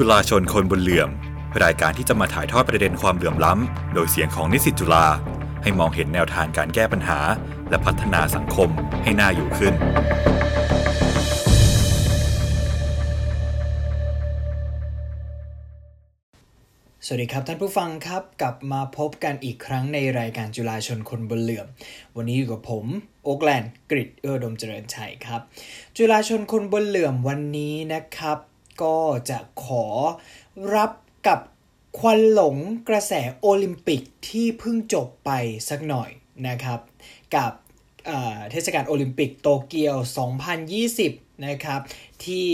จุฬาชนคนบนเหลื่อม รายการที่จะมาถ่ายทอดประเด็นความเหลื่อมล้ำ โดยเสียงของนิสิตจุฬาให้มองเห็นแนวทางการแก้ปัญหา และพัฒนาสังคมให้น่าอยู่ขึ้น สวัสดีครับท่านผู้ฟังครับกลับมาพบกันอีกครั้งในรายการจุฬาชนคนบนเหลื่อม วันนี้อยู่กับผมโอ๊กแลนด์กริดเออดมเจริญชัยครับ จุฬาชนคนบนเหลื่อมวันนี้นะครับ ก็จะขอรับกับควันหลงกระแสโอลิมปิกที่เพิ่งจบไปสักหน่อยนะครับ กับเทศกาลโอลิมปิกโตเกียว 2020 นะครับ ที่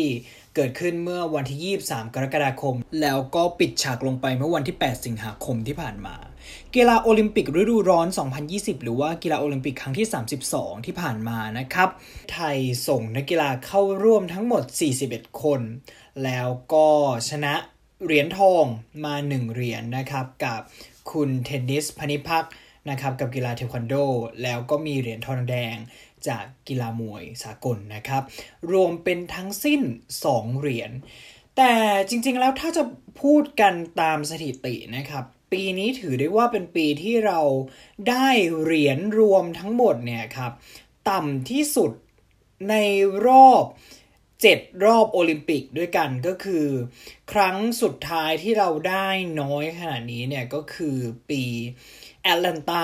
เกิดขึ้นเมื่อวันที่ 23 กรกฎาคม แล้วก็ปิดฉากลงไปเมื่อวันที่ 8 สิงหาคมที่ผ่านมา กีฬาโอลิมปิกฤดูร้อน 2020 หรือว่ากีฬาโอลิมปิกครั้งที่ 32 ที่ผ่านมานะครับ ไทยส่งนักกีฬาเข้าร่วมทั้งหมด 41 คน แล้วก็ชนะเหรียญทองมา 1 เหรียญนะครับ กับคุณเทนนิสพนิพักนะครับกับกีฬาเทควันโด แล้วก็มีเหรียญทองแดง จากกีฬามวยสากลนะครับ รวมเป็นทั้งสิ้น 2 เหรียญ แต่จริงๆแล้วถ้าจะพูดกันตามสถิตินะครับ ปีนี้ถือได้ว่าเป็นปีที่เราได้เหรียญรวมทั้งหมดเนี่ยครับ ต่ำที่สุดในรอบ 7 รอบโอลิมปิกด้วยกันก็คือ ครั้งสุดท้ายที่เราได้น้อยขนาดนี้เนี่ยก็คือปีแอตแลนตา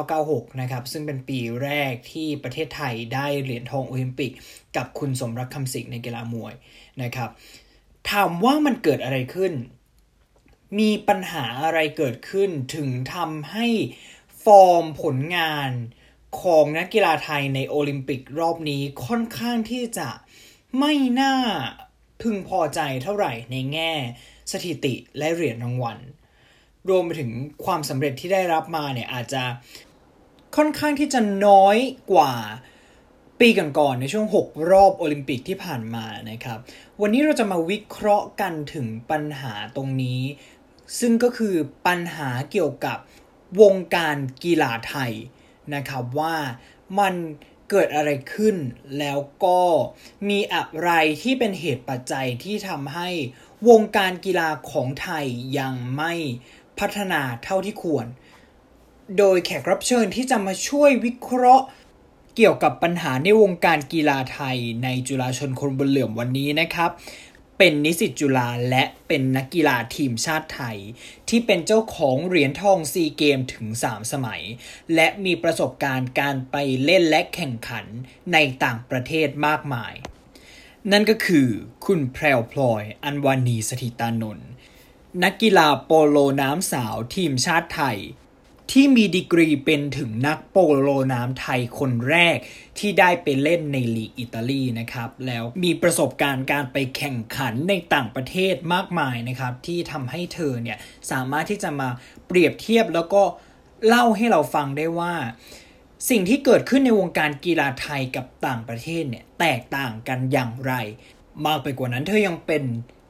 1996 นะครับ ซึ่งเป็นปีแรกที่ประเทศไทยได้เหรียญทองโอลิมปิก กับคุณสมรักคำสิงห์ในกีฬามวยนะครับ ถามว่ามันเกิดอะไรขึ้น มีปัญหาอะไรเกิดขึ้นถึงทำให้ฟอร์มผลงานของนักกีฬาไทยในโอลิมปิกรอบนี้ค่อนข้างที่จะ ไม่น่าพึงพอใจเท่าไหร่ในแง่ สถิติและเหรียญรางวัล รวมไปถึงความสำเร็จที่ได้รับมาเนี่ยอาจจะค่อนข้างที่จะน้อยกว่าปีก่อนๆในช่วง 6 รอบโอลิมปิกที่ผ่านมานะครับ วันนี้เราจะมาวิเคราะห์กันถึงปัญหาตรงนี้ ซึ่งก็คือปัญหาเกี่ยวกับวงการกีฬาไทยนะครับว่ามัน เกิดอะไรขึ้น แล้วก็มีอะไรที่เป็นเหตุปัจจัยที่ทำให้วงการกีฬาของไทยยังไม่พัฒนาเท่าที่ควร โดยแขกรับเชิญที่จะมาช่วยวิเคราะห์เกี่ยวกับปัญหาในวงการกีฬาไทยในจุฬาชนคนบนเหลื่อมวันนี้นะครับ เป็นนิสิตจุฬาและเป็นนักกีฬาทีมชาติไทย ที่เป็นเจ้าของเหรียญทองซีเกมถึง 3 สมัย และมีประสบการณ์การไปเล่นและแข่งขันในต่างประเทศมากมาย นั่นก็คือคุณแพรวพลอยอันวานีสถิตานนท์นักกีฬาโปโลน้ำสาวทีมชาติไทย ที่มีดีกรีเป็นถึงนักโปโลน้ำไทยคนแรกที่ได้ไปเล่นในลีกอิตาลีนะครับ แล้วมีประสบการณ์การไปแข่งขันในต่างประเทศมากมายนะครับ ที่ทำให้เธอเนี่ยสามารถที่จะมาเปรียบเทียบแล้วก็เล่าให้เราฟังได้ว่า สิ่งที่เกิดขึ้นในวงการกีฬาไทยกับต่างประเทศเนี่ยแตกต่างกันอย่างไร มากไปกว่านั้นเธอยังเป็น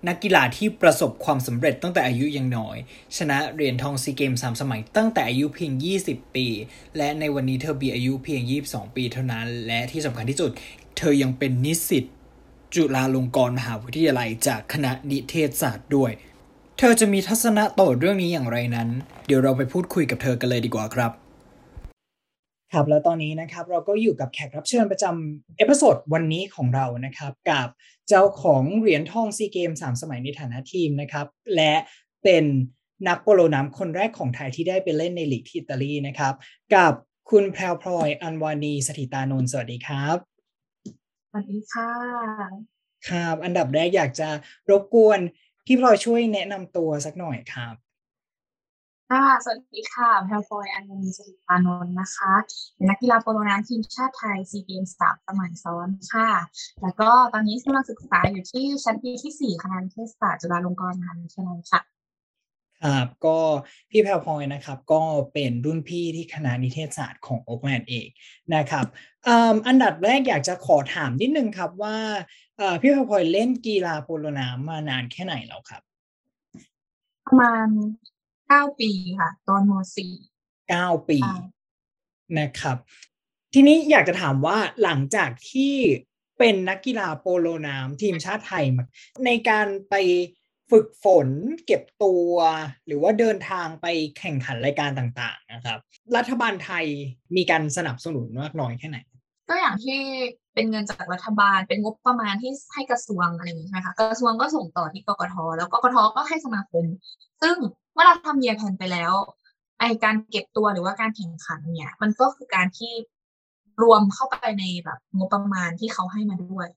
นักกีฬาที่ประสบความสำเร็จตั้งแต่อายุยังน้อย ชนะเหรียญทองซีเกมสามสมัยตั้งแต่อายุเพียง 20 ปี และในวันนี้เธอมีอายุเพียง 22 ปีเท่านั้น และที่สำคัญที่สุด เธอยังเป็นนิสิตจุฬาลงกรณ์มหาวิทยาลัยจากคณะนิเทศศาสตร์ด้วย เธอจะมีทัศนะต่อเรื่องนี้อย่างไรนั้น เดี๋ยวเราไปพูดคุยกับเธอกันเลยดีกว่าครับ ครับแล้วตอนนี้นะครับเราก็อยู่กับแขกรับเชิญประจepisode วันนี้ของเรานะครับกับเจ้าของเหรียญทองซีเกมส์สามสมัยในฐานะทีมนะครับและเป็นนักโปโลน้ำคนแรกของไทยที่ได้ไปเล่นในลีกที่อิตาลีนะครับกับคุณแพรวพลอยอัลวาณีย์ สถิตานนท์สวัสดีครับสวัสดีค่ะครับ อันดับแรกอยากจะรบกวนพี่พลอยช่วยแนะนำตัวสักหน่อยครับ ค่ะสวัสดีค่ะแพรวพลอยอัลวาณีย์ สถิตานนท์นะคะเป็นนักกีฬาโปโลน้ำทีมชาติไทยซีเกมสามสมัยซ้อนค่ะ แล้วก็ตอนนี้กำลังศึกษาอยู่ที่ชั้นปีที่สี่คณะนิเทศศาสตร์จุฬาลงกรณ์มหาวิทยาลัยค่ะครับก็พี่แพรวพลอยนะครับก็เป็นรุ่นพี่ที่คณะนิเทศศาสตร์ของโอ๊กแลนด์เองนะครับอืมอันดับแรกอยากจะขอถามนิดนึงครับว่าเอ่อพี่แพรวพลอยเล่นกีฬาโปโลน้ำมานานแค่ไหนแล้วครับ ประมาณ เก้าปีค่ะ ตอนมสี่เก้าปีค่ะนะครับ ทีนี้อยากจะถามว่าหลังจากที่เป็นนักกีฬาโปโลน้ำทีมชาติไทยมาในการไปฝึกฝนเก็บตัว หรือว่าเดินทางไปแข่งขันรายการต่าง ๆ นะครับ รัฐบาลไทยมีการสนับสนุนมากน้อยแค่ไหน ก็อย่างที่เป็นเงินจากรัฐบาล เป็นงบประมาณที่ให้กระทรวงอะไรอย่างนี้ใช่ไหมคะกระทรวงก็ส่งต่อที่กกทแล้วกกทก็ให้สมาคม ซึ่งเมื่อเราทำเยียแพนไปแล้วไอการเก็บตัวหรือว่าการแข่งขันเนี่ย มันก็คือการที่รวมเข้าไปในแบบงบประมาณที่เขาให้มาด้วย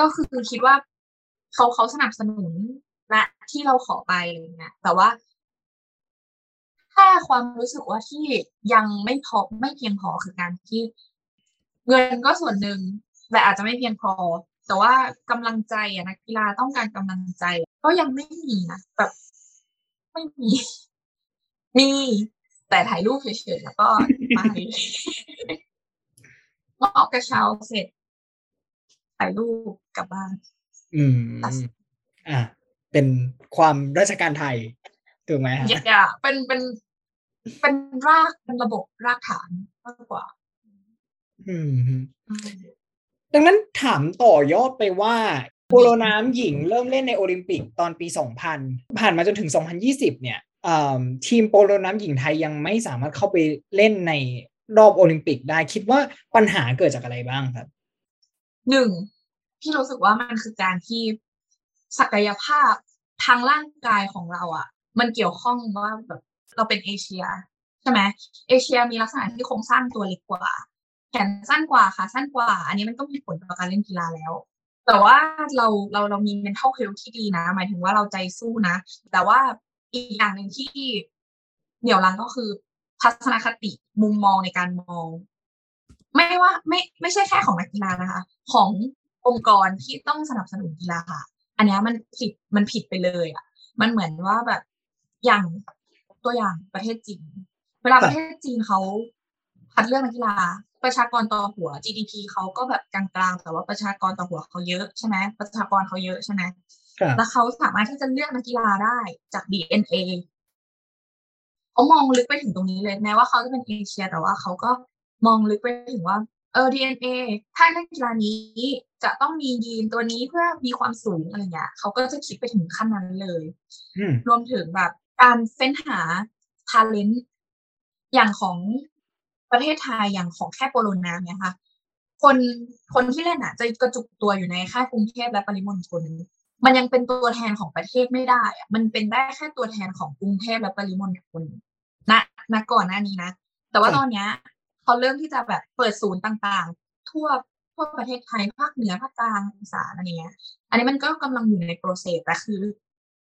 ก็คือคิดว่าเขาเขาสนับสนุนและที่เราขอไปอะไรเงี้ยแต่ว่า ถ้าความรู้สึกว่าที่ยังไม่พอไม่เพียงพอคือการที่เงินก็ส่วนหนึ่งแต่อาจจะไม่เพียงพอ แต่ว่ากำลังใจอะนักกีฬาต้องการกำลังใจ ก็ยังไม่มีนะแบบไม่มีมีแต่ถ่ายรูปเฉยๆแล้วก็ไปมอบกระเช้าเสร็จถ่ายรูปกลับบ้านอืมอ่าเป็นความราชการไทยถูกไหมฮะอย่าเป็นเป็น เป็นรากเป็นระบบรากฐานมากกว่าอืมดังนั้นถามต่อยอดไปว่าโปโลน้ำหญิงเริ่มเล่นในโอลิมปิกตอนปี 2000 ผ่านมาจนถึง 2020 เนี่ยทีมโปโลน้ำหญิงไทยยังไม่สามารถเข้าไปเล่นในรอบโอลิมปิกได้คิดว่าปัญหาเกิดจากอะไรบ้างครับหนึ่งพี่รู้สึกว่ามันคือการที่ศักยภาพทางร่างกายของเราอะ่ะ มันเกี่ยวข้องว่าแบบ เราเป็นเอเชียใช่ไหมเอเชียมีลักษณะที่โครงสร้างตัวเล็กกว่า แขนสั้นกว่าค่ะสั้นกว่า อันนี้มันก็มีผลต่อการเล่นกีฬาแล้ว แต่ว่าเราเราเรามี mental health ที่ดีนะ หมายถึงว่าเราใจสู้นะ แต่ว่าอีกอย่างหนึ่งที่เหนี่ยวรังก็คือทัศนคติมุมมองในการมอง ไม่ว่าไม่ไม่ใช่แค่ของนักกีฬานะคะ ขององค์กรที่ต้องสนับสนุนกีฬาอันนี้มันผิดมันผิดไปเลยอะ มันเหมือนว่าแบบอย่าง ตัวอย่างประเทศจีน เวลาประเทศจีนเขาคัดเลือกนักกีฬา ประชากรต่อหัว GDP เขาก็แบบกลางๆ แต่ว่าประชากรต่อหัวเขาเยอะใช่ไหมประชากรเขาเยอะใช่ไหมแล้วเขาสามารถที่จะเลือกนักกีฬาได้จาก DNA เขามองลึกไปถึงตรงนี้เลยแม้ว่าเขาจะเป็นเอเชีย แต่ว่าเขาก็มองลึกไปถึงว่าเออ DNA ถ้าเล่นกีฬานี้จะต้องมียีนตัวนี้เพื่อมีความสูงอะไรเงี้ยเขาก็จะคิดไปถึงขั้นนั้นเลย รวมถึงแบบ การเฟ้นหาทาเลนต์อย่างของประเทศไทยอย่างของแค่โปโลน้ำเนี่ยค่ะ คนคนที่เล่นอะ จะกระจุกตัวอยู่ในค่ายกรุงเทพและปริมณฑลมันยังเป็นตัวแทนของประเทศไม่ได้อะมันเป็นได้แค่ตัวแทนของกรุงเทพและปริมณฑลณณก่อนหน้านี้นะ แต่ว่าตอนเนี้ยเขาเริ่มที่จะแบบเปิดศูนย์ต่างๆ ทั่วทั่วประเทศไทยภาคเหนือภาคกลางอีสานอะไรเงี้ย อันนี้มันก็กำลังอยู่ในโปรเซสแต่คือ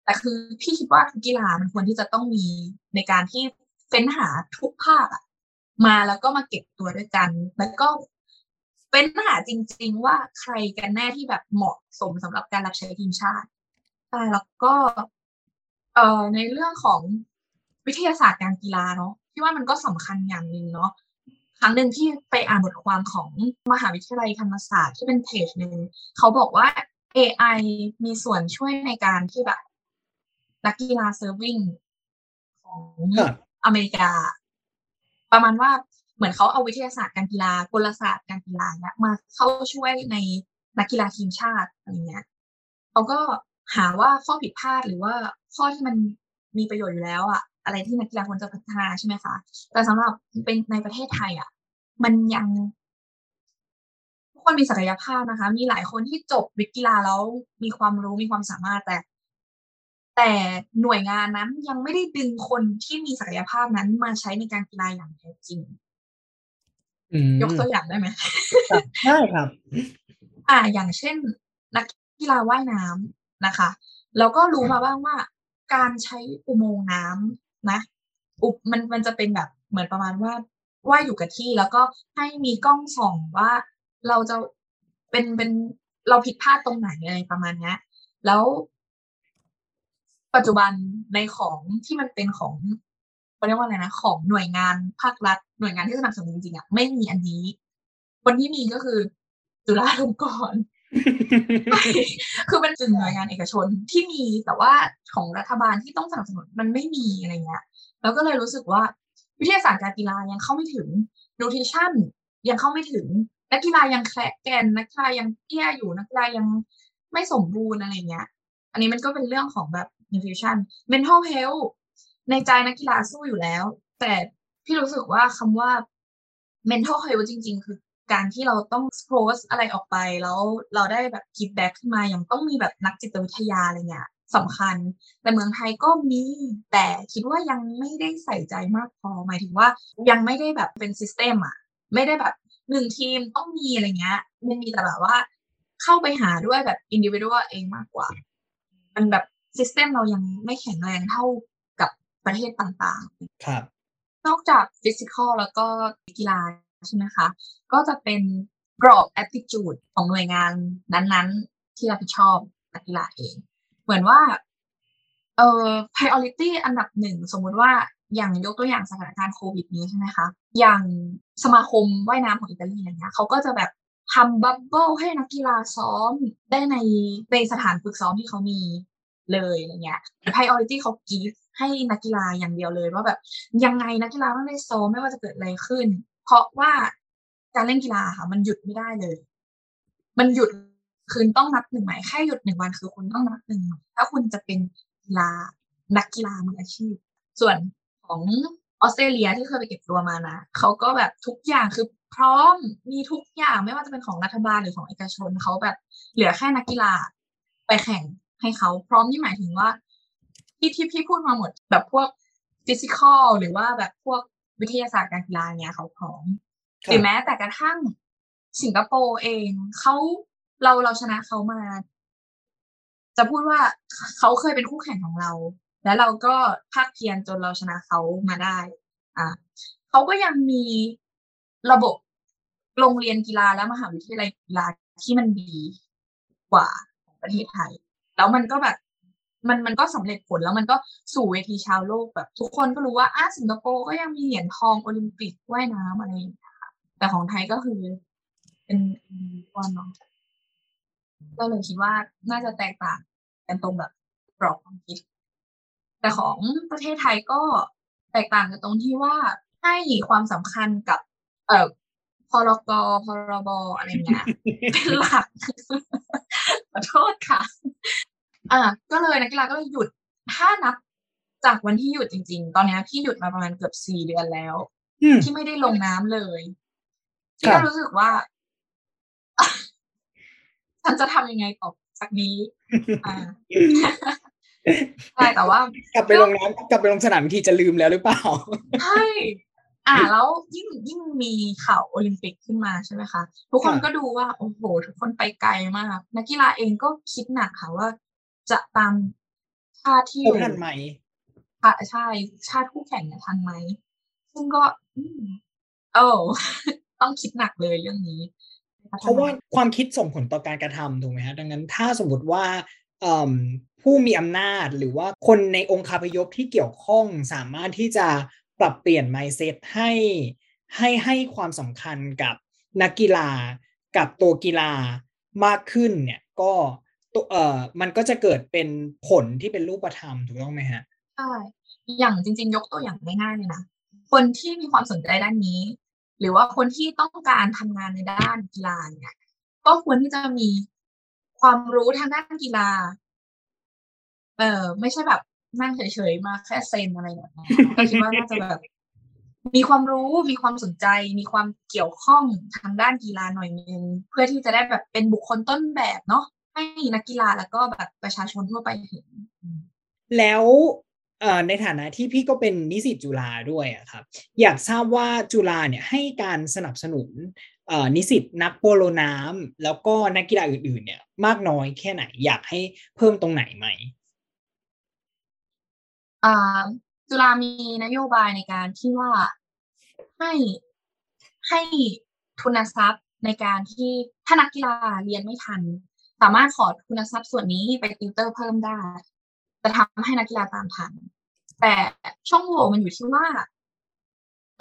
แต่คือพี่คิดว่ากีฬามันควรที่จะต้องมีในการที่เฟ้นหาทุกภาคอะมาแล้วก็มาเก็บตัวด้วยกัน แล้วก็เฟ้นหาจริง ๆ ว่าใครกันแน่ที่แบบเหมาะสมสำหรับการรับใช้ทีมชาติใช่แล้วก็ เอ่อในเรื่องของวิทยาศาสตร์การกีฬาเนาะพี่ว่ามันก็สำคัญอย่างหนึ่งเนาะครั้งหนึ่งที่ไปอ่านบทความของมหาวิทยาลัยธรรมศาสตร์ที่เป็นเพจหนึ่งเขาบอกว่า AI มีส่วนช่วยในการที่แบบ นักกีฬาเซิร์ฟวิ่งของอเมริกา ประมาณว่าเหมือนเขาเอาวิทยาศาสตร์การกีฬากลศาสตร์การกีฬาเนี่ยมาเข้าช่วยในนักกีฬาทีมชาติอะไรเงี้ยเขาก็หาว่าข้อผิดพลาดหรือว่าข้อที่มันมีประโยชน์อยู่แล้วอะอะไรที่นักกีฬาควรจะพัฒนาใช่ไหมคะ แต่สำหรับเป็นในประเทศไทยอะมันยังทุกคนมีศักยภาพนะคะ มีหลายคนที่จบวิทยาลาแล้วมีความรู้มีความสามารถแต่ แต่หน่วยงานนั้นยังไม่ได้ดึงคนที่มีศักยภาพนั้นมาใช้ในการกีฬาอย่างแท้จริงยกตัวอย่างได้ไหมได้ครับ อ่า อย่างเช่น นักกีฬาว่ายน้ำนะคะ เราก็รู้มาบ้างว่าการใช้อุโมงค์น้ำนะอุบมันมันจะเป็นแบบเหมือนประมาณว่าว่าอยู่กับที่ แล้วก็ให้มีกล้องส่องว่าเราจะเป็นเป็นเราผิดพลาดตรงไหนอะไรประมาณนี้แล้ว ปัจจุบันในของที่มันเป็นของเขาเรียกว่าอะไรนะของหน่วยงานภาครัฐ หน่วยงานที่สนับสนุนจริงๆอะไม่มีอันนี้คนที่มีก็คือจุฬาลงกรณ์คือเป็นจึงหน่วยงานเอกชนที่มีแต่ว่าของรัฐบาลที่ต้องสนับสนุนมันไม่มีอะไรเงี้ยแล้วก็เลยรู้สึกว่าวิทยาศาสตร์การกีฬายังเข้าไม่ถึงนูทริชั่นยังเข้าไม่ถึงนักกีฬายังแคลแกนนักกีฬายังเตี้ยอยู่นักกีฬายังไม่สมบูรณ์อะไรเงี้ย อันนี้มันก็เป็นเรื่องของแบบ nutrition mental health ในใจนักกีฬาสู้อยู่แล้ว แต่พี่รู้สึกว่าคำว่า mental health จริง ๆ คือการที่เราต้องโพสอะไรออกไปแล้วเราได้แบบ feedback ขึ้นมาอย่างต้องมีแบบนักจิตวิทยาอะไรเงี้ยสำคัญ แต่เมืองไทยก็มีแต่คิดว่ายังไม่ได้ใส่ใจมากพอ หมายถึงว่ายังไม่ได้แบบเป็น system อะไม่ได้แบบหนึ่งทีมต้องมีอะไรเงี้ยมันมีแต่แบบว่า เข้าไปหาด้วยแบบอินดิวิ u a l เองมากกว่า มันแบบ system เรายังไม่แข็งแรงเท่ากับประเทศต่างๆ ครับ นอกจาก physical แล้วก็กีฬาใช่ไหมคะ ก็จะเป็นกรอบแอ t ติจูดของหน่วยงานนั้นๆ ที่รับผิดชอบนักกีฬาเอง เหมือนว่า เอ่อ priority อันดับหนึ่ง สมมุติว่าอย่างยกตัวอย่างสถานการณ์โควิดนี้ใช่ไหมคะ อย่างสมาคมว่ายน้ำของอิตาลีอะไรเงี้ยเขาก็จะแบบทำบับเบิลให้นักกีฬาซ้อมได้ในในสถานฝึกซ้อมที่เขามี เลยอะไรเงี้ย priority เขากีฟให้นักกีฬาอย่างเดียวเลยว่าแบบยังไงนักกีฬาต้องได้โซไม่ว่าจะเกิดอะไรขึ้น เพราะว่าการเล่นกีฬาค่ะ มันหยุดไม่ได้เลย มันหยุดคืนต้องนับหนึ่งใหม่แค่หยุดหนึ่งวันคือคุณต้องนับหนึ่งถ้าคุณจะเป็นกีฬานักกีฬามืออาชีพ ส่วนของออสเตรเลียที่เคยไปเก็บตัวมานะเขาก็แบบทุกอย่างคือพร้อมมีทุกอย่างไม่ว่าจะเป็นของรัฐบาลหรือของเอกชนเขาแบบเหลือแค่นักกีฬาไปแข่ง ให้เขาพร้อมนี่หมายถึงว่า ที่ที่พี่พูดมาหมดแบบพวกฟิสิกอลหรือว่าแบบพวกวิทยาศาสตร์การกีฬาเนี่ยเขาพร้อมหรือแม้แต่กระทั่งสิงคโปร์เองเขาเราเราชนะเขามา จะพูดว่าเขาเคยเป็นคู่แข่งของเรา แล้วเราก็ภาคเพียรจนเราชนะเขามาได้ อ่าเขาก็ยังมีระบบโรงเรียนกีฬาและมหาวิทยาลัยกีฬาที่มันดีกว่าของประเทศไทย แล้วมันก็แบบมันมันก็สำเร็จผลแล้วมันก็สู่เวทีชาวโลกแบบ ทุกคนก็รู้ว่าอ้าสิงคโปร์ก็ยังมีเหรียญทองโอลิมปิกว่ายน้ำอะไรอย่างเงี้ยแต่ของไทยก็คือ เป็นวันเนาะก็เลยคิดว่าน่าจะแตกต่างกันตรงแบบกรอบความคิด แต่ของประเทศไทยก็แตกต่างกันตรงที่ว่าให้ความสำคัญกับ เอ่อ รกพรบอะไรเงี้ยเป็นหลักขอโทษค่ะ อ่า ก็เลยนักกีฬาก็เลยหยุดถ้านับจากวันที่หยุดจริง ๆ ตอนนี้พี่หยุดมาประมาณเกือบสี่เดือนแล้ว ที่ไม่ได้ลงน้ำเลยที่ก็รู้สึกว่าฉันจะทำยังไงต่อจากนี้ใช่แต่ว่ากลับไปลงน้ำกลับไปลงสนามทีจะลืมแล้วหรือเปล่าใช่ อ่าแล้วยิ่งยิ่งมีข่าวโอลิมปิกขึ้นมาใช่ไหมคะ ทุกคนก็ดูว่า โอ้โห ทุกคนไปไกลมาก นักกีฬาเองก็คิดหนักค่ะว่า จะตามชาติที่อยู่ทันไหมใช่ชาติคู่แข่งเนี่ยทันไหม ซึ่งก็โอ้ต้องคิดหนักเลยเรื่องนี้ เพราะว่าความคิดส่งผลต่อการกระทำถูกไหมฮะดังนั้นถ้าสมมติว่าผู้มีอำนาจหรือว่าคนในองค์คาพยพที่เกี่ยวข้องสามารถที่จะ ปรับเปลี่ยน mindset ให้ให้ให้ความสำคัญกับนักกีฬากับตัวกีฬามากขึ้นเนี่ยก็ตัวเอ่อมันก็จะเกิดเป็นผลที่เป็นรูปธรรมถูกต้องไหมฮะใช่อย่างจริง ๆ ยกตัวอย่างง่ายๆเลยนะคนที่มีความสนใจด้านนี้ หรือว่าคนที่ต้องการทำงานในด้านกีฬาเนี่ยก็ควรที่จะมีความรู้ทางด้านกีฬา เออไม่ใช่แบบ นั่งเฉยๆมาแค่เซนอะไรแบบนี้ก็คิดว่าน่าจะแบบมีความรู้มีความสนใจ มีความเกี่ยวข้องทางด้านกีฬาหน่อยนึงเพื่อที่จะได้แบบเป็นบุคคลต้นแบบเนาะให้นักกีฬาแล้วก็แบบประชาชนทั่วไปเห็น แล้วในฐานะที่พี่ก็เป็นนิสิตจุฬาด้วยอะครับ อยากทราบว่าจุฬาเนี่ยให้การสนับสนุนนิสิตนักโปโลน้ำแล้วก็นักกีฬาอื่นๆเนี่ยมากน้อยแค่ไหนอยากให้เพิ่มตรงไหนไหม จุฬามีนโยบายในการที่ว่าให้ให้ทุนทรัพย์ในการที่ถ้านักกีฬาเรียนไม่ทัน สามารถขอทุนทรัพย์ส่วนนี้ไปติวเตอร์เพิ่มได้ จะทำให้นักกีฬาตามทัน แต่ช่องโหว่มันอยู่ที่ว่า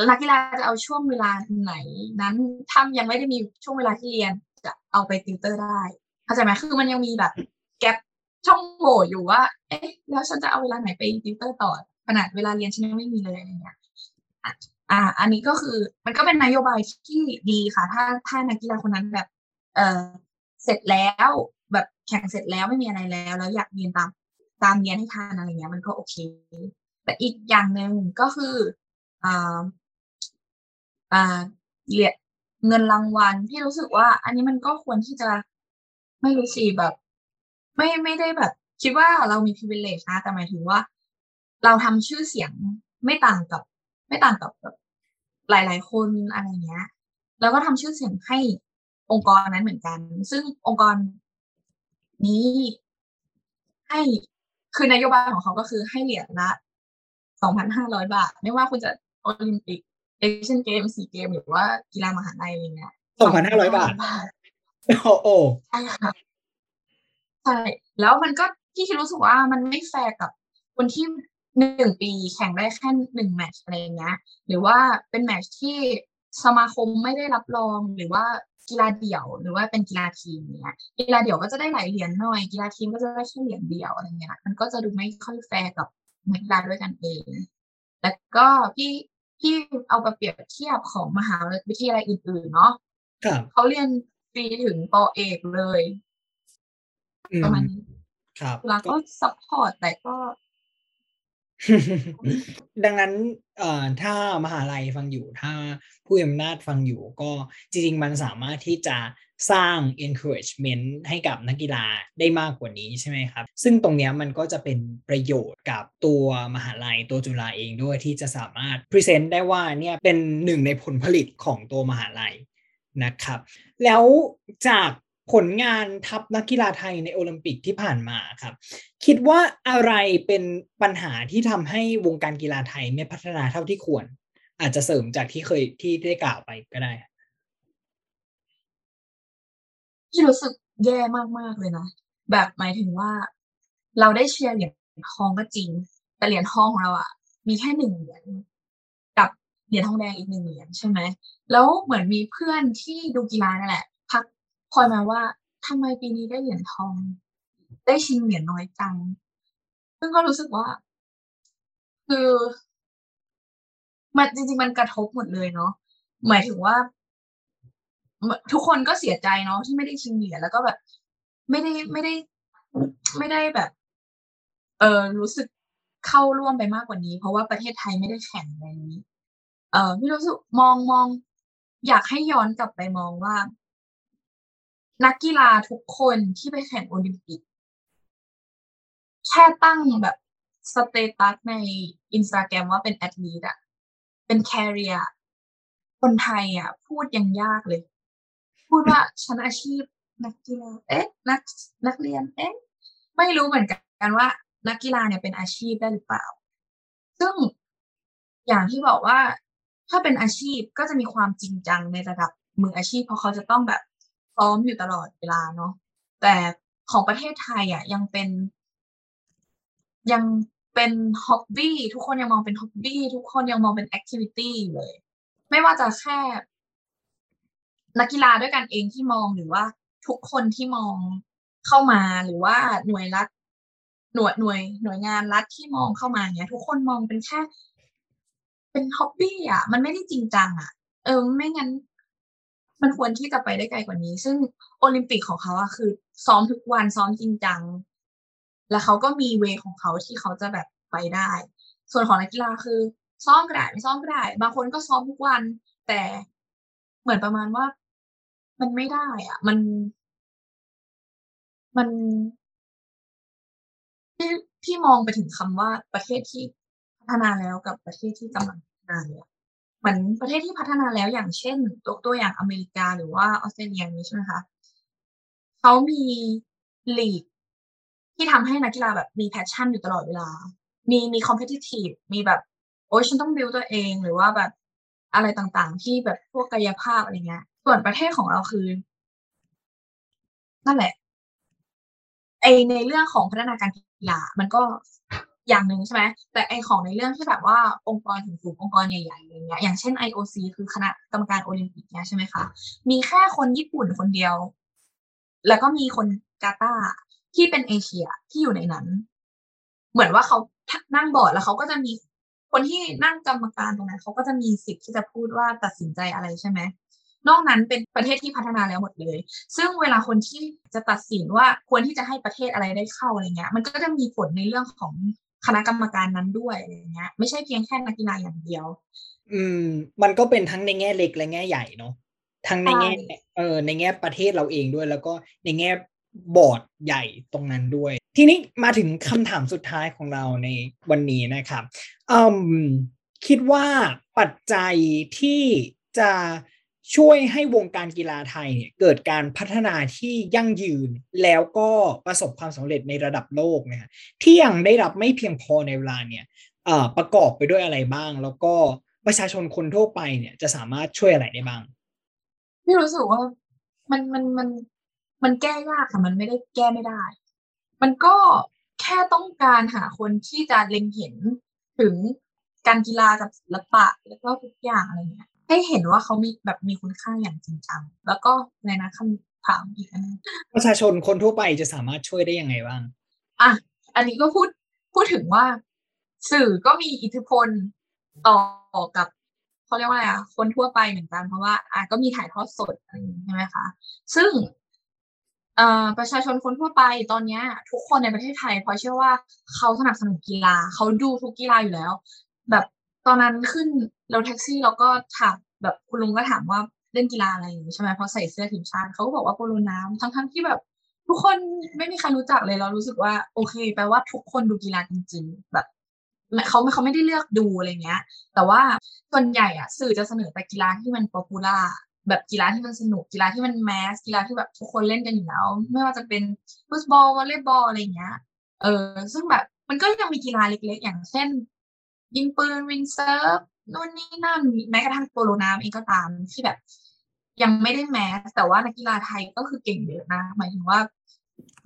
นักกีฬาจะเอาช่วงเวลาไหน นั้นถ้ายังไม่ได้มีช่วงเวลาที่เรียนจะเอาไปติวเตอร์ได้เข้าใจไหมคือมันยังมีแบบแกลบ ช่องโหว่อยู่ว่า เอ๊ะ แล้วฉันจะเอาเวลาไหนไปติวเตอร์ต่อ ขนาดเวลาเรียนฉันยังไม่มีเลยอะไรเงี้ยอ่า อันนี้ก็คือมันก็เป็นนโยบายที่ดีค่ะ ถ้าถ้านักกีฬาคนนั้นแบบ เออเสร็จแล้วแบบแข่งเสร็จแล้วไม่มีอะไรแล้ว แล้วอยากเรียนตามตามเรียนให้ทันอะไรเงี้ย มันก็โอเค แต่อีกอย่างหนึ่งก็คืออ่าอ่าเรียนเงินรางวัลที่รู้สึกว่า อันนี้มันก็ควรที่จะไม่รู้สิแบบ ไม่ไม่ได้แบบ คิดว่าเรามี privilege นะแต่หมายถึงว่า เราทำชื่อเสียงไม่ต่างกับ ไม่ต่างกับแบบหลาย ๆ คนอะไรเงี้ยแล้วก็ทำชื่อเสียงให้องค์กรนั้นเหมือนกัน ซึ่งองค์กรนี้ให้คือนโยบายของเขาก็คือให้เหรียญละสองพันห้าร้อยบาท ไม่ว่าคุณจะโอลิมปิกเอเชียนเกมสี่เกมหรือว่ากีฬามหาลัยอะไรเงี้ยสองพันห้าร้อยบาท โอ้โหใช่ค่ะ ใช่แล้วมันก็ที่คิดรู้สึกว่ามันไม่แฟร์กับคนที่หนึ่งปีแข่งได้แค่หนึ่งแมตช์อะไรเงี้ยหรือว่าเป็นแมตช์ที่สมาคมไม่ได้รับรองหรือว่ากีฬาเดี่ยวหรือว่าเป็นกีฬาทีมเนี้ยกีฬาเดี่ยวก็จะได้หลายเหรียญหน่อย กีฬาทีมก็จะได้แค่เหรียญเดียวอะไรเงี้ยมันก็จะดูไม่ค่อยแฟร์กับนักกีฬาด้วยกันเอง แล้วก็พี่พี่เอาไปเปรียบเทียบของมหาวิทยาลัยอื่นๆเนาะครับเขาเรียนฟรีถึงปอเอกเลยอืม ประมาณนี้ครับแล้วก็ support แต่ก็ดังนั้นเอ่อถ้ามหาลัยฟังอยู่ ถ้าผู้มีอำนาจฟังอยู่ ก็จริง ๆ มันสามารถที่จะสร้าง encouragement ให้กับนักกีฬาได้มากกว่านี้ใช่ไหมครับ ซึ่งตรงเนี้ยมันก็จะเป็นประโยชน์กับตัวมหาลัยตัวจุฬาเองด้วยที่จะสามารถ present ได้ว่าเนี่ยเป็นหนึ่งในผลผลิตของตัวมหาลัยนะครับ แล้วจาก ผลงานทัพนักกีฬาไทยในโอลิมปิกที่ผ่านมาครับ คิดว่าอะไรเป็นปัญหาที่ทำให้วงการกีฬาไทยไม่พัฒนาเท่าที่ควร อาจจะเสริมจากที่เคยที่ได้กล่าวไปก็ได้ที่รู้สึกแย่มากๆเลยนะแบบหมายถึงว่า เราได้เชียร์เหรียญทองก็จริง แต่เหรียญทองของเราอะมีแค่หนึ่งเหรียญกับเหรียญทองแดงอีกหนึ่งเหรียญใช่ไหมแล้วเหมือนมีเพื่อนที่ดูกีฬานั่นแหละ พลอยมาว่าทำไมปีนี้ได้เหรียญทอง ได้ชิงเหรียญน้อยจัง ซึ่งก็รู้สึกว่า คือมันจริงๆมันกระทบหมดเลยเนาะหมายถึงว่า ทุกคนก็เสียใจเนาะที่ไม่ได้ชิงเหรียญแล้วก็แบบ ไม่ได้ไม่ได้ ไม่ได้แบบ เออรู้สึกเข้าร่วมไปมากกว่านี้ เพราะว่าประเทศไทยไม่ได้แข่งในนี้ เออพี่รู้สึกมองมอง อยากให้ย้อนกลับไปมองว่า นักกีฬาทุกคนที่ไปแข่งโอลิมปิก แค่ตั้งแบบสเตตัสในอินสตาแกรมว่าเป็น athlete อะเป็น career คนไทยอะพูดยังยากเลย พูดว่าฉันอาชีพนักกีฬาเอ๊ะ นักนักเรียนเอ๊ะไม่รู้เหมือนกันว่า นักกีฬาเนี่ยเป็นอาชีพได้หรือเปล่า ซึ่งอย่างที่บอกว่าถ้าเป็นอาชีพก็จะมีความจริงจังในระดับมืออาชีพ เพราะเขาจะต้องแบบ ซ้อมอยู่ตลอดเวลาเนาะแต่ของประเทศไทยอะยังเป็น ยังเป็น hobby ทุกคนยังมองเป็น hobby ทุกคนยังมองเป็น activity เลย ไม่ว่าจะแค่ นักกีฬาด้วยกันเองที่มองหรือว่า ทุกคนที่มองเข้ามาหรือว่าหน่วยรัฐหน่วยหน่วยหน่วยงานรัฐที่มองเข้ามาเนี่ยทุกคนมองเป็นแค่ เป็น hobby อะ มันไม่ได้จริงจังอะ เออ ไม่งั้น มันควรที่จะไปได้ไกลกว่านี้ ซึ่งโอลิมปิกของเขาอะคือ ซ้อมทุกวันซ้อมจริงจัง แล้วเขาก็มีเวของเขาที่เขาจะแบบไปได้ ส่วนของนักกีฬาคือ ซ้อมก็ได้ไม่ซ้อมก็ได้ บางคนก็ซ้อมทุกวัน แต่เหมือนประมาณว่า มันไม่ได้อะมัน มันพี่พี่มองไปถึงคำว่าประเทศที่พัฒนาแล้วกับประเทศที่กำลังพัฒนาเนี่ย เหมือนประเทศที่พัฒนาแล้วอย่างเช่นตัวตัวอย่างอเมริกาหรือว่าออสเตรเลียนี้ใช่ไหมคะเขามีลีกที่ทำให้นักกีฬาแบบมี passion อยู่ตลอดเวลา มีมี competitive มีแบบโอ้ยฉันต้องบิวตัวเองหรือว่าแบบอะไรต่างๆ ที่แบบพวกกายภาพอะไรเงี้ย ส่วนประเทศของเราคือ นั่นแหละไอในเรื่องของพัฒนาการกีฬามันก็ อย่างหนึ่งใช่ไหมแต่ไอของในเรื่องที่แบบว่าองค์กรถึงสูงองค์กรใหญ่ๆอย่างเงี้ยอย่างเช่น IOC คือคณะกรรมการโอลิมปิกเนี่ยใช่ไหมคะมีแค่คนญี่ปุ่นคนเดียว แล้วก็มีคนกาตาร์ที่เป็นเอเชียที่อยู่ในนั้น เหมือนว่าเขานั่งบอร์ดแล้วเขาก็จะมีคนที่นั่งกรรมการตรงนั้นเขาก็จะมีสิทธิ์ที่จะพูดว่าตัดสินใจอะไรใช่ไหมนอกนั้นเป็นประเทศที่พัฒนาแล้วหมดเลย ซึ่งเวลาคนที่จะตัดสินว่าควรที่จะให้ประเทศอะไรได้เข้าอะไรเงี้ย มันก็จะมีผลในเรื่องของ คณะกรรมการนั้นด้วยอะไรเงี้ย ไม่ใช่เพียงแค่นักกีฬาอย่างเดียว อืม มันก็เป็นทั้งในแง่เล็กและแง่ใหญ่เนาะทั้งในแง่เออในแง่ประเทศเราเองด้วย แล้วก็ในแง่บอร์ดใหญ่ตรงนั้นด้วย ทีนี้มาถึงคำถามสุดท้ายของเราในวันนี้นะครับอืมคิดว่าปัจจัยที่จะ ช่วยให้วงการกีฬาไทยเนี่ยเกิดการพัฒนาที่ยั่งยืนแล้วก็ประสบความสำเร็จในระดับโลกนะที่ยังได้รับไม่เพียงพอในเวลาเนี่ยประกอบไปด้วยอะไรบ้าง แล้วก็ประชาชนคนทั่วไปเนี่ยจะสามารถช่วยอะไรได้บ้างพี่รู้สึกว่ามันมันมันมันแก้ยากค่ะมันไม่ได้แก้ไม่ได้ มันก็แค่ต้องการหาคนที่จะเล็งเห็นถึงการกีฬากับศิลปะแล้วก็ทุกอย่างอะไรเงี้ย ให้เห็นว่าเขามีแบบมีคุณค่าอย่างจริงจังแล้วก็ในนะคำถามอีกอันประชาชนคนทั่วไปจะสามารถช่วยได้ยังไงบ้างอะอันนี้ก็พูดพูดถึงว่า สื่อก็มีอิทธิพลต่อกับเขาเรียกว่าอะไรอะคนทั่วไปเหมือนกันเพราะว่าอะก็มีถ่ายทอดสดอะไรใช่ไหมคะซึ่งเอ่อประชาชนคนทั่วไปตอนนี้ทุกคนในประเทศไทยเพราะเชื่อว่าเขาสนับสนุนกีฬาเขาดูทุกกีฬาอยู่แล้ว แบบตอนนั้นขึ้น รถแท็กซี่เราก็ถามแบบคุณลุงก็ถามว่าเล่นกีฬาอะไรใช่ไหมเพราะใส่เสื้อทีมชาติเขาก็บอกว่าโปโลน้ำทั้งๆที่แบบ ทุกคนไม่มีใครรู้จักเลยเรารู้สึกว่าโอเคแปลว่าทุกคนดูกีฬาจริง ๆ แบบเขาเขาไม่ได้เลือกดูอะไรเงี้ย แต่ว่าส่วนใหญ่อะสื่อจะเสนอแต่กีฬาที่มัน popular แบบกีฬาที่มันสนุกกีฬาที่มัน mass กีฬาที่แบบทุกคนเล่นกันอยู่แล้ว ไม่ว่าจะเป็นฟุตบอลวอลเลย์บอลอะไรเงี้ยเออซึ่งแบบมันก็ยังมีกีฬาเล็กๆ อย่างเช่น ยิงปืน windsurf นู่นนี่นั่นแม้กระทั่งโปโลน้ำเองก็ตามที่แบบ ยังไม่ได้ mass แต่ว่านักกีฬาไทยก็คือเก่งเยอะนะหมายถึงว่า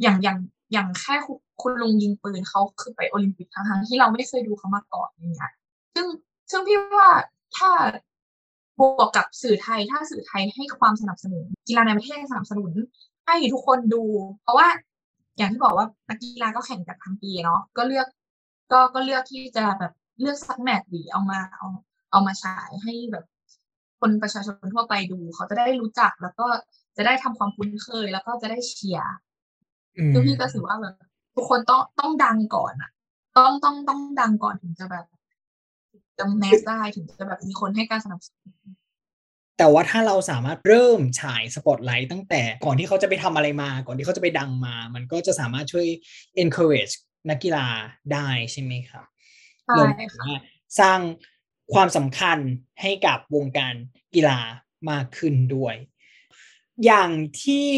อย่างอย่างอย่างแค่คุณลุงยิงปืนเขาคือไปโอลิมปิกทั้งที่เราไม่เคยดูเขามาก่อนอย่างเงี้ยซึ่งซึ่งพี่ว่าถ้าบวกกับสื่อไทย ถ้าสื่อไทยให้ความสนับสนุน กีฬาในประเทศสนับสนุน ให้ทุกคนดู เพราะว่าอย่างที่บอกว่านักกีฬาก็แข่งกันทั้งปีเนาะก็เลือก ก็ก็เลือกที่จะแบบเลือกสักแมตช์ดีเอามาเอา เอามาฉายให้แบบ คนประชาชนทั่วไปดู เขาจะได้รู้จักแล้วก็จะได้ทำความคุ้นเคย แล้วก็จะได้เชียร์คือพี่ก็ถือว่าแบบทุกคนต้องต้องดังก่อนอะ ต้องต้องต้องดังก่อนถึงจะแบบจะแมสได้ถึงจะแบบมีคนให้การสนับสนุนแต่ว่าถ้าเราสามารถเริ่มฉายสปอตไลท์ตั้งแต่ก่อนที่เขาจะไปทำอะไรมา ก่อนที่เขาจะไปดังมา มันก็จะสามารถช่วย encourage นักกีฬาได้ใช่ไหมครับใช่ค่ะสร้าง ความสำคัญให้กับวงการกีฬามากขึ้นด้วย อย่างที่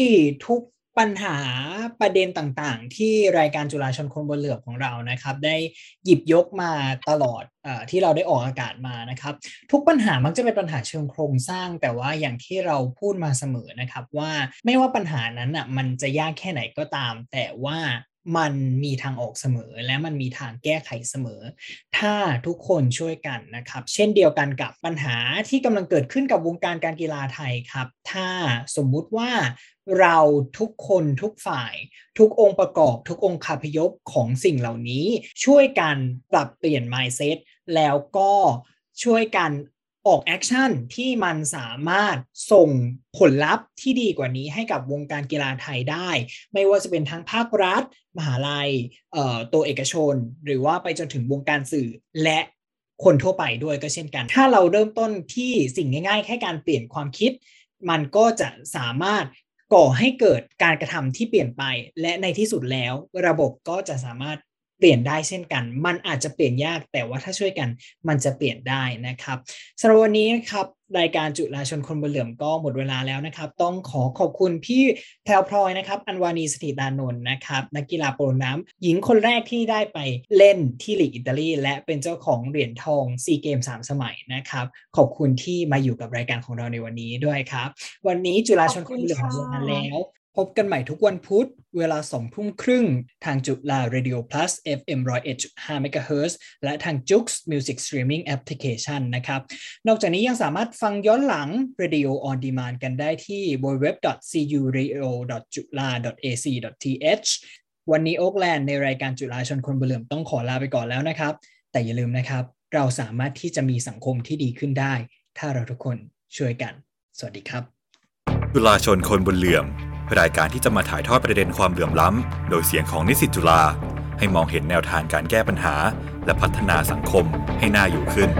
ทุกปัญหาประเด็นต่างๆ ที่รายการจุฬาชนคนบนเหลือบของเรานะครับ ได้หยิบยกมาตลอดอที่เราได้ออกอากาศมานะครับ ทุกปัญหามักจะเป็นปัญหาเชิงโครงสร้าง แต่ว่าอย่างที่เราพูดมาเสมอนะครับว่าไม่ว่าปัญหานั้นอะมันจะยากแค่ไหนก็ตาม แต่ว่า มันมีทางออกเสมอ และมันมีทางแก้ไขเสมอ ถ้าทุกคนช่วยกันนะครับ เช่นเดียวกันกับปัญหาที่กำลังเกิดขึ้นกับวงการการกีฬาไทยครับ ถ้าสมมุติว่าเราทุกคนทุกฝ่าย ทุกองค์ประกอบ ทุกองค์คาพยพของสิ่งเหล่านี้ ช่วยกันปรับเปลี่ยน mindset แล้วก็ช่วยกัน ออก action ที่มันสามารถส่งผลลัพธ์ที่ดีกว่านี้ให้กับวงการกีฬาไทยได้ ไม่ว่าจะเป็นทั้งภาครัฐ มหาลัยตัวเอกชน หรือว่าไปจนถึงวงการสื่อและคนทั่วไปด้วยก็เช่นกัน ถ้าเราเริ่มต้นที่สิ่งง่ายๆ แค่การเปลี่ยนความคิด มันก็จะสามารถก่อให้เกิดการกระทำที่เปลี่ยนไป และในที่สุดแล้วระบบก็จะสามารถ เปลี่ยนได้เช่นกัน มันอาจจะเปลี่ยนยากแต่ว่าถ้าช่วยกันมันจะเปลี่ยนได้นะครับสำหรับวันนี้ครับรายการจุฬาชนคนบนเหลื่อมก็หมดเวลาแล้วนะครับ ต้องขอขอบคุณพี่แพลวพลอยนะครับ อันวานีสถิตานนท์นะครับนักกีฬาโปรน้ำหญิงคนแรกที่ได้ไปเล่นที่ลีกอิตาลีและเป็นเจ้าของเหรียญทองซีเกมสามสมัยนะครับ ขอบคุณที่มาอยู่กับรายการของเราในวันนี้ด้วยครับ วันนี้จุฬาชนคนบนเหลื่อมหมดเวลาแล้ว พบกันใหม่ทุกวันพุธ เวลาสองทุ่มครึ่ง ทางจุฬา Radio Plus FM 101.5 MHz และทาง Jux Music Streaming Application นะครับ นอกจากนี้ยังสามารถฟังย้อนหลัง Radio on Demand กันได้ที่ www.curadio.jula.ac.th วันนี้โอ๊กแลนด์ในรายการจุฬาชนคนเบลือมต้องขอลาไปก่อนแล้วนะครับ แต่อย่าลืมนะครับ เราสามารถที่จะมีสังคมที่ดีขึ้นได้ ถ้าเราทุกคนช่วยกัน สวัสดีครับ จุฬาชนคนบนเหลื่อม รายการที่จะมาถ่ายทอดประเด็นความเหลื่อมล้ำ โดยเสียงของนิสิตจุฬาให้มองเห็นแนวทางการแก้ปัญหา และพัฒนาสังคมให้น่าอยู่ขึ้น